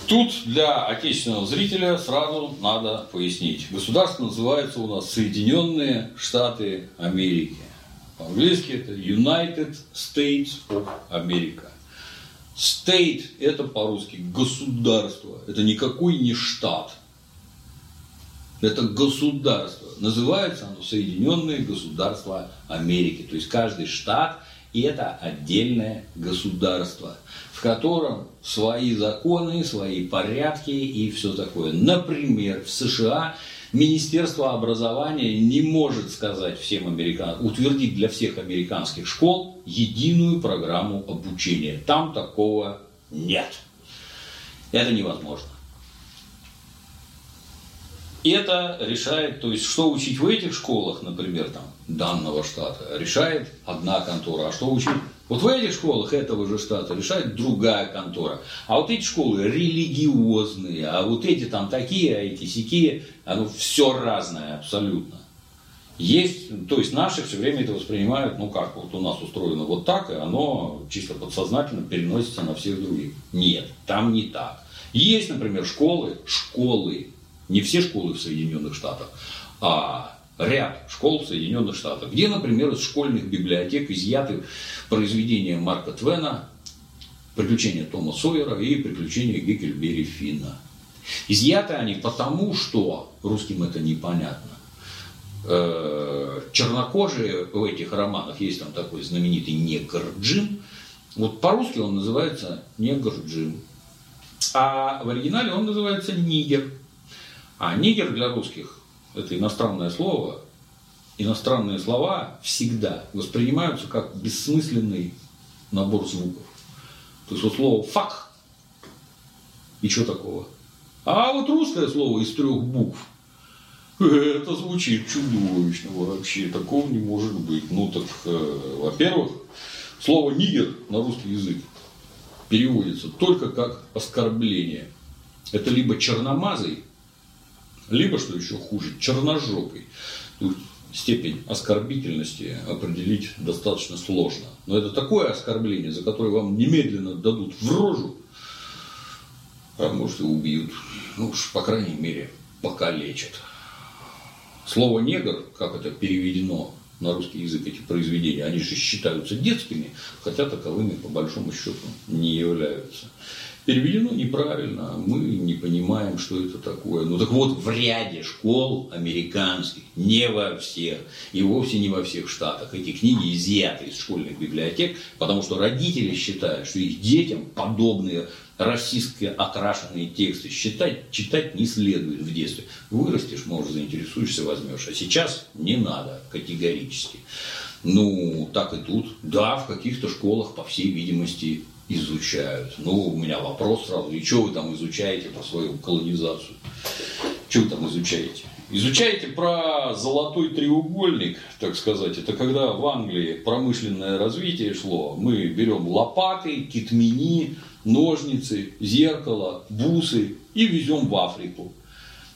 Тут для отечественного зрителя сразу надо пояснить. Государство называется у нас Соединенные Штаты Америки. По-английски это United States of America. State – это по-русски государство. Это никакой не штат. Это государство. Называется оно Соединенные Государства Америки. То есть каждый штат – это отдельное государство, в котором свои законы, свои порядки и все такое. Например, в США Министерство образования не может сказать всем американцам, утвердить для всех американских школ единую программу обучения. Там такого нет. Это невозможно. Это решает, то есть, что учить в этих школах, например, там, данного штата, решает одна контора, а что учить вот в этих школах этого же штата решает другая контора. А вот эти школы религиозные, а вот эти там такие, а эти сякие, оно все разное абсолютно. Есть, то есть наши все время это воспринимают, ну как, вот у нас устроено вот так, и оно чисто подсознательно переносится на всех других. Нет, там не так. Есть, например, школы, школы, не все школы в Соединенных Штатах, а ряд школ Соединенных Штатах, где, например, из школьных библиотек изъяты произведения Марка Твена «Приключения Тома Сойера» и «Приключения Геккельбери Финна». Изъяты они потому, что русским это непонятно. Э, чернокожие в этих романах, есть там такой знаменитый негр Джим, вот по-русски он называется негр Джим, а в оригинале он называется нигер. А нигер для русских – это иностранное слово, иностранные слова всегда воспринимаются как бессмысленный набор звуков. То есть вот слово «фак» и что такого? А вот русское слово из трех букв это звучит чудовищно вообще, такого не может быть. Ну так, э, во-первых, слово нигер на русский язык переводится только как оскорбление. Это либо черномазый, либо, что еще хуже, черножопый. Тут степень оскорбительности определить достаточно сложно. Но это такое оскорбление, за которое вам немедленно дадут в рожу, а может и убьют. Ну уж, по крайней мере, покалечат. Слово негр, как это переведено на русский язык эти произведения, они же считаются детскими, хотя таковыми по большому счету не являются. Переведено неправильно, мы не понимаем, что это такое. Ну так вот, в ряде школ американских, не во всех, и вовсе не во всех штатах, эти книги изъяты из школьных библиотек, потому что родители считают, что их детям подобные расистские окрашенные тексты читать, читать не следует в детстве. Вырастешь, может, заинтересуешься, возьмешь. А сейчас не надо категорически. Ну, так и тут. Да, в каких-то школах, по всей видимости, изучают. Ну, у меня вопрос сразу, и что вы там изучаете про свою колонизацию? Что вы там изучаете? Изучаете про золотой треугольник, так сказать. Это когда в Англии промышленное развитие шло. Мы берем лопаты, китмени, ножницы, зеркало, бусы и везем в Африку.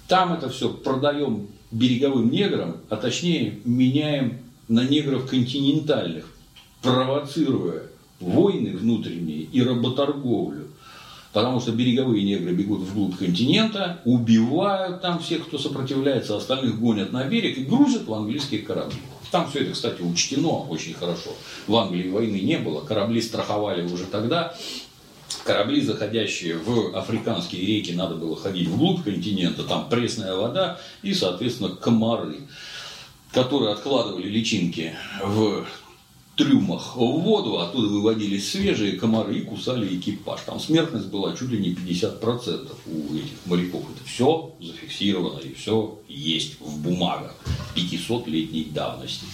Там это все продаем береговым неграм, а точнее меняем на негров континентальных, провоцируя войны внутренние и работорговлю. Потому что береговые негры бегут вглубь континента, убивают там всех, кто сопротивляется, остальных гонят на берег и грузят в английские корабли. Там все это, кстати, учтено очень хорошо. В Англии войны не было, корабли страховали уже тогда. Корабли, заходящие в африканские реки, надо было ходить вглубь континента, там пресная вода и, соответственно, комары, которые откладывали личинки в трюмах в воду, оттуда выводились свежие комары и кусали экипаж. Там смертность была чуть ли не 50% у этих моряков. Это все зафиксировано и все есть в бумагах 500-летней давности.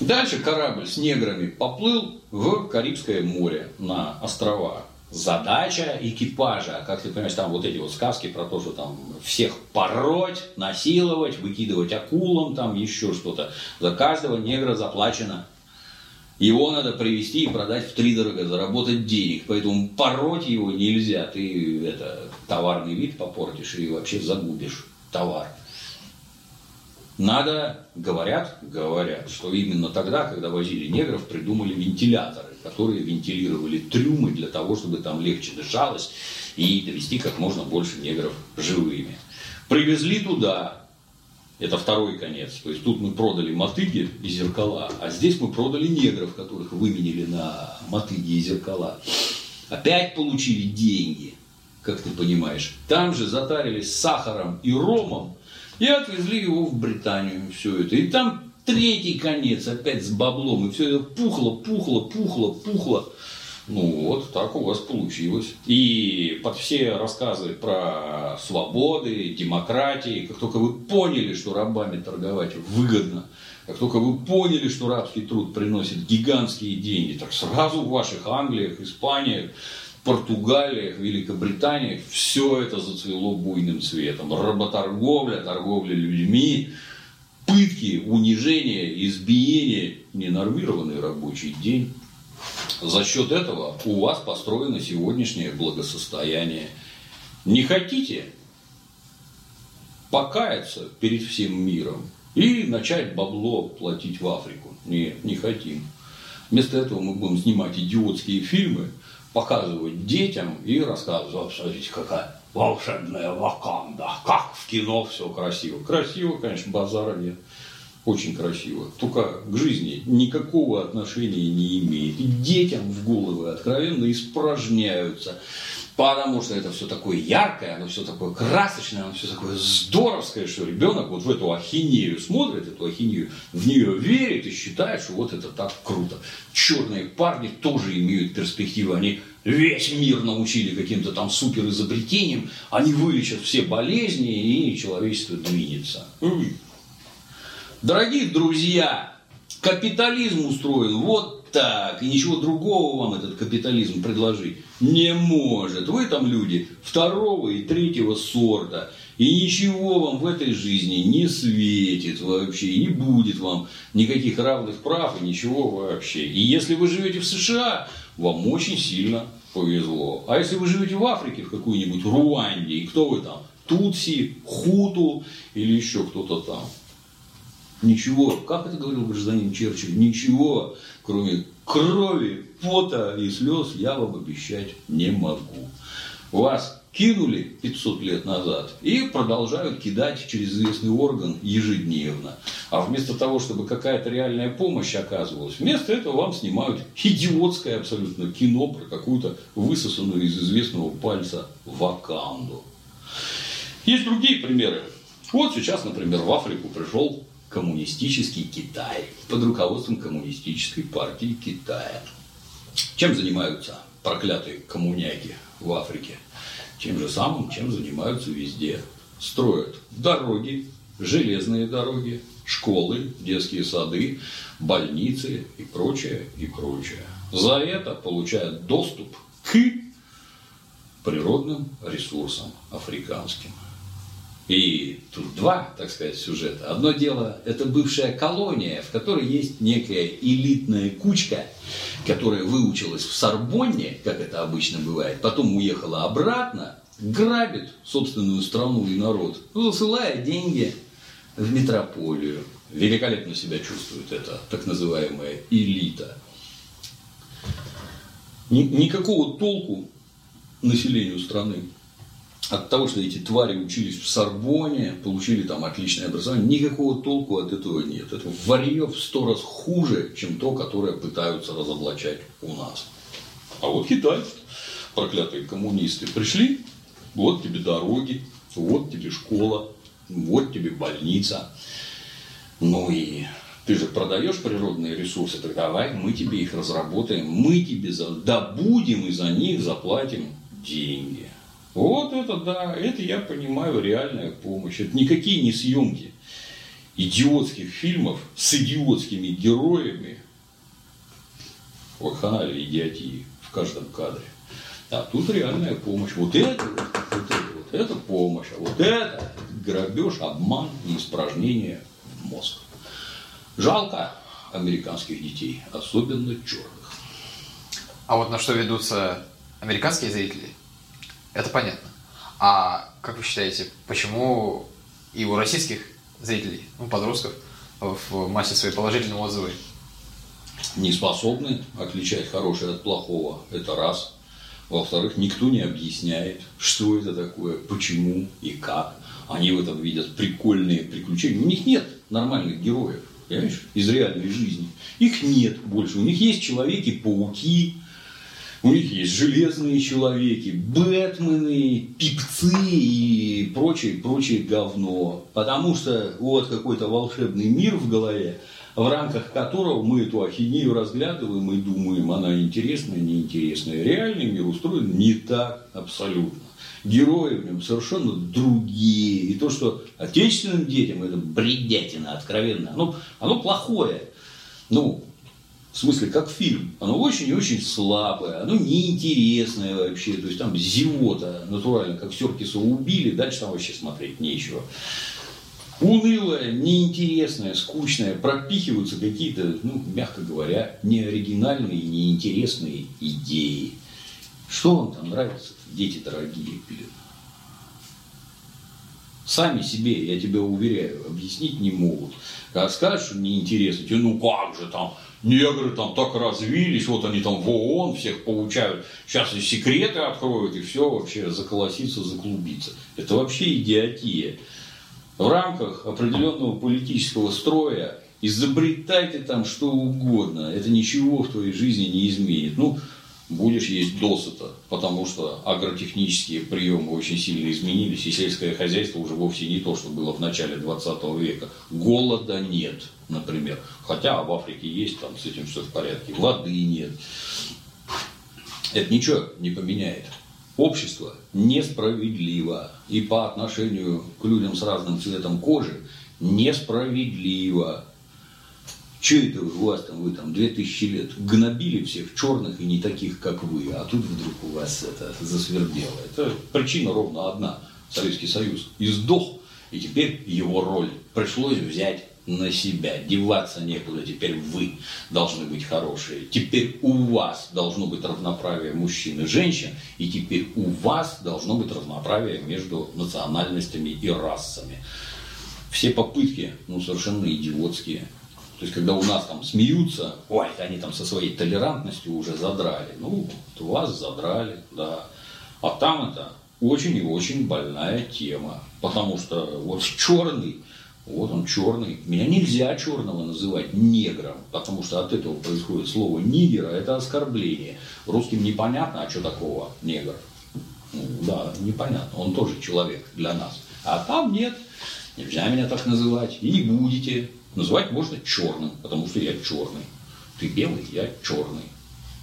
Дальше корабль с неграми поплыл в Карибское море на острова. Задача экипажа, как ты понимаешь, там вот эти вот сказки про то, что там всех пороть, насиловать, выкидывать акулам, там еще что-то. За каждого негра заплачено его надо привести и продать в три дорого, заработать денег. Поэтому пороть его нельзя. Ты это, товарный вид попортишь и вообще загубишь товар. Надо, говорят, говорят, что именно тогда, когда возили негров, придумали вентиляторы, которые вентилировали трюмы для того, чтобы там легче дышалось и довести как можно больше негров живыми. Привезли туда, это второй конец. То есть тут мы продали мотыги и зеркала, а здесь мы продали негров, которых выменили на мотыги и зеркала. Опять получили деньги, как ты понимаешь. Там же затарились сахаром и ромом и отвезли его в Британию. Все это. И там третий конец опять с баблом. И все это пухло, пухло, пухло, пухло. Ну вот, так у вас получилось. И под все рассказы про свободы, демократии, как только вы поняли, что рабами торговать выгодно, как только вы поняли, что рабский труд приносит гигантские деньги, так сразу в ваших Англиях, Испаниях, Португалиях, Великобританиях все это зацвело буйным цветом. Работорговля, торговля людьми, пытки, унижение, избиение, ненормированный рабочий день. За счет этого у вас построено сегодняшнее благосостояние. Не хотите покаяться перед всем миром и начать бабло платить в Африку? Нет, не хотим. Вместо этого мы будем снимать идиотские фильмы, показывать детям и рассказывать, смотрите, какая волшебная Ваканда, как в кино все красиво. Красиво, конечно, базара нет очень красиво, только к жизни никакого отношения не имеет. И детям в головы откровенно испражняются. Потому что это все такое яркое, оно все такое красочное, оно все такое здоровское, что ребенок вот в эту ахинею смотрит, эту ахинею, в нее верит и считает, что вот это так круто. Черные парни тоже имеют перспективы, они весь мир научили каким-то там супер изобретениям, они вылечат все болезни и человечество двинется. Дорогие друзья, капитализм устроен вот так, и ничего другого вам этот капитализм предложить не может. Вы там люди второго и третьего сорта, и ничего вам в этой жизни не светит вообще, и не будет вам никаких равных прав и ничего вообще. И если вы живете в США, вам очень сильно повезло. А если вы живете в Африке, в какой-нибудь Руанде, и кто вы там? Тутси, Хуту или еще кто-то там. Ничего, как это говорил гражданин Черчилль, ничего, кроме крови, пота и слез я вам обещать не могу. Вас кинули 500 лет назад и продолжают кидать через известный орган ежедневно. А вместо того, чтобы какая-то реальная помощь оказывалась, вместо этого вам снимают идиотское абсолютно кино про какую-то высосанную из известного пальца ваканду. Есть другие примеры. Вот сейчас, например, в Африку пришел коммунистический Китай под руководством коммунистической партии Китая. Чем занимаются проклятые коммуняки в Африке? Тем же самым, чем занимаются везде. Строят дороги, железные дороги, школы, детские сады, больницы и прочее, и прочее. За это получают доступ к природным ресурсам африканским. И тут два, так сказать, сюжета. Одно дело – это бывшая колония, в которой есть некая элитная кучка, которая выучилась в Сорбонне, как это обычно бывает, потом уехала обратно, грабит собственную страну и народ, засылая деньги в метрополию. Великолепно себя чувствует эта так называемая элита. Никакого толку населению страны от того, что эти твари учились в Сорбоне, получили там отличное образование, никакого толку от этого нет. Это варье в сто раз хуже, чем то, которое пытаются разоблачать у нас. А вот китайцы, проклятые коммунисты, пришли, вот тебе дороги, вот тебе школа, вот тебе больница. Ну и ты же продаешь природные ресурсы, так давай мы тебе их разработаем, мы тебе за... добудем и за них заплатим деньги. Вот это да, это я понимаю реальная помощь. Это никакие не съемки идиотских фильмов с идиотскими героями. Вакханалия идиотии в каждом кадре. А тут реальная помощь. Вот это вот это вот, это помощь. А вот это грабеж, обман и испражнение в мозг. Жалко американских детей, особенно черных. А вот на что ведутся американские зрители – это понятно. А как вы считаете, почему и у российских зрителей, ну, подростков, в массе своей положительные отзывы? Не способны отличать хорошее от плохого. Это раз. Во-вторых, никто не объясняет, что это такое, почему и как. Они в этом видят прикольные приключения. У них нет нормальных героев, понимаешь, из реальной жизни. Их нет больше. У них есть человеки-пауки, у них есть железные человеки, бэтмены, пипцы и прочее, прочее говно. Потому что вот какой-то волшебный мир в голове, в рамках которого мы эту ахинею разглядываем и думаем, она интересная, неинтересная. Реальный мир устроен не так абсолютно. Герои в нем совершенно другие. И то, что отечественным детям это бредятина откровенно, ну, оно плохое. Ну, в смысле, как фильм. Оно очень и очень слабое, оно неинтересное вообще. То есть там зевота натурально, как Серкиса убили, дальше там вообще смотреть нечего. Унылое, неинтересное, скучное, пропихиваются какие-то, ну, мягко говоря, неоригинальные, неинтересные идеи. Что вам там нравится, дети дорогие, блин? Сами себе, я тебя уверяю, объяснить не могут. Когда скажешь, что неинтересно, тебе, ну как же там, негры там так развились, вот они там в ООН всех получают, сейчас и секреты откроют, и все вообще заколосится, заклубится. Это вообще идиотия. В рамках определенного политического строя изобретайте там что угодно, это ничего в твоей жизни не изменит. Ну, будешь есть досыта, потому что агротехнические приемы очень сильно изменились, и сельское хозяйство уже вовсе не то, что было в начале 20 века. Голода нет, например. Хотя в Африке есть, там с этим все в порядке. Воды нет. Это ничего не поменяет. Общество несправедливо. И по отношению к людям с разным цветом кожи несправедливо. Че это у вас там, вы там 2000 лет гнобили всех черных и не таких, как вы, а тут вдруг у вас это засвердело. Это причина ровно одна. Советский Союз издох, и теперь его роль пришлось взять на себя. Деваться некуда, теперь вы должны быть хорошие. Теперь у вас должно быть равноправие мужчин и женщин, и теперь у вас должно быть равноправие между национальностями и расами. Все попытки, ну, совершенно идиотские. То есть, когда у нас там смеются, ой, они там со своей толерантностью уже задрали. Ну, вот вас задрали, да. А там это очень и очень больная тема. Потому что вот черный, вот он черный. Меня нельзя черного называть негром, потому что от этого происходит слово нигера, это оскорбление. Русским непонятно, а что такого негр? Ну, да, непонятно, он тоже человек для нас. А там нет, нельзя меня так называть, и будете. Называть можно черным, потому что я черный. Ты белый, я черный.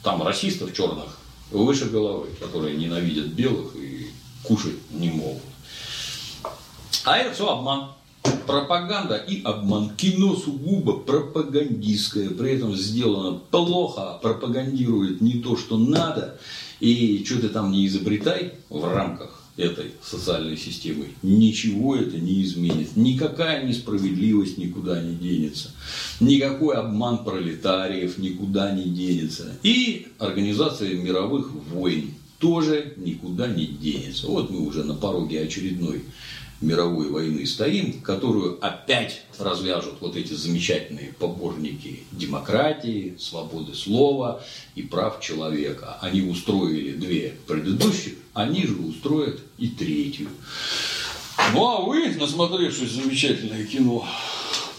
Там расистов черных выше головы, которые ненавидят белых и кушать не могут. А это все обман. Пропаганда и обман. Кино сугубо пропагандистское, при этом сделано плохо, пропагандирует не то, что надо. И что ты там не изобретай в рамках этой социальной системы, ничего это не изменит. Никакая несправедливость никуда не денется. Никакой обман пролетариев никуда не денется. И организация мировых войн тоже никуда не денется. Вот мы уже на пороге очередной мировой войны стоим, которую опять развяжут вот эти замечательные поборники демократии, свободы слова и прав человека. Они устроили две предыдущих, они же устроят и третью. Ну а вы, насмотревшись замечательное кино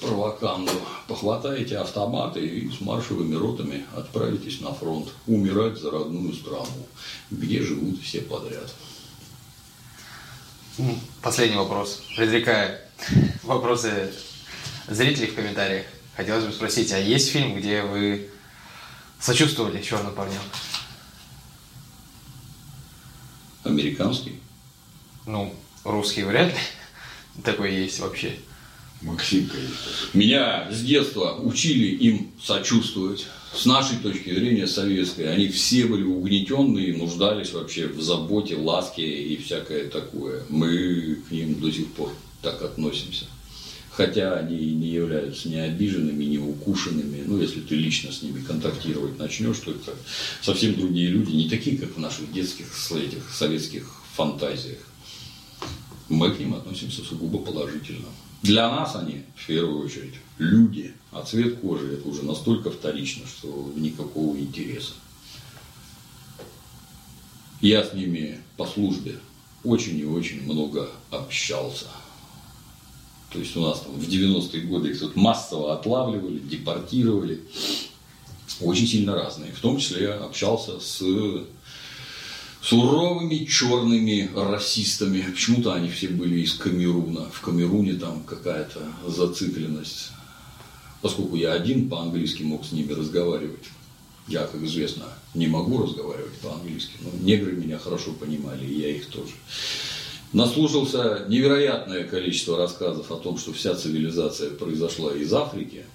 про Ваканду, похватаете автоматы и с маршевыми ротами отправитесь на фронт умирать за родную страну, где живут все подряд. Последний вопрос. Предрекая вопросы зрителей в комментариях, хотелось бы спросить, а есть фильм, где вы сочувствовали черным парням? Американский? Ну, русский вряд ли. Такой есть вообще. Максимка есть. Меня с детства учили им сочувствовать. С нашей точки зрения советской, они все были угнетенные, нуждались вообще в заботе, ласке и всякое такое. Мы к ним до сих пор так относимся. Хотя они не являются ни обиженными, ни укушенными. Ну, если ты лично с ними контактировать начнешь, то это совсем другие люди, не такие, как в наших детских этих советских фантазиях. Мы к ним относимся сугубо положительно. Для нас они, в первую очередь, люди, а цвет кожи это уже настолько вторично, что никакого интереса. Я с ними по службе очень и очень много общался. То есть у нас там в 90-е годы их тут массово отлавливали, депортировали. Очень сильно разные. В том числе я общался с суровыми черными расистами. Почему-то они все были из Камеруна. В Камеруне там какая-то зацикленность. Поскольку я один по-английски мог с ними разговаривать. Я, как известно, не могу разговаривать по-английски, но негры меня хорошо понимали, и я их тоже. Наслушался невероятное количество рассказов о том, что вся цивилизация произошла из Африки –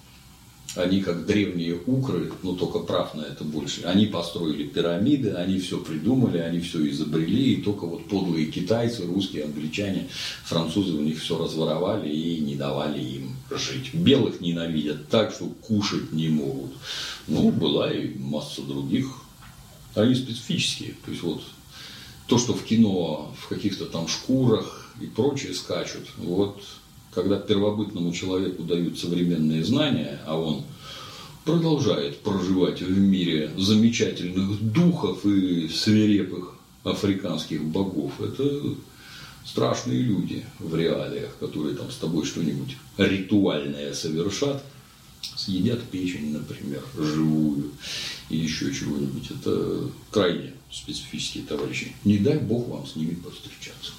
они как древние укры, но только прав на это больше. Они построили пирамиды, они все придумали, они все изобрели, и только вот подлые китайцы, русские, англичане, французы у них все разворовали и не давали им жить. Белых ненавидят так, что кушать не могут. Ну, была и масса других. Они специфические. То есть вот то, что в кино в каких-то там шкурах и прочее скачут, вот когда первобытному человеку дают современные знания, а он продолжает проживать в мире замечательных духов и свирепых африканских богов, это страшные люди в реалиях, которые там с тобой что-нибудь ритуальное совершат, съедят печень, например, живую, и еще чего-нибудь. Это крайне специфические товарищи. Не дай бог вам с ними повстречаться.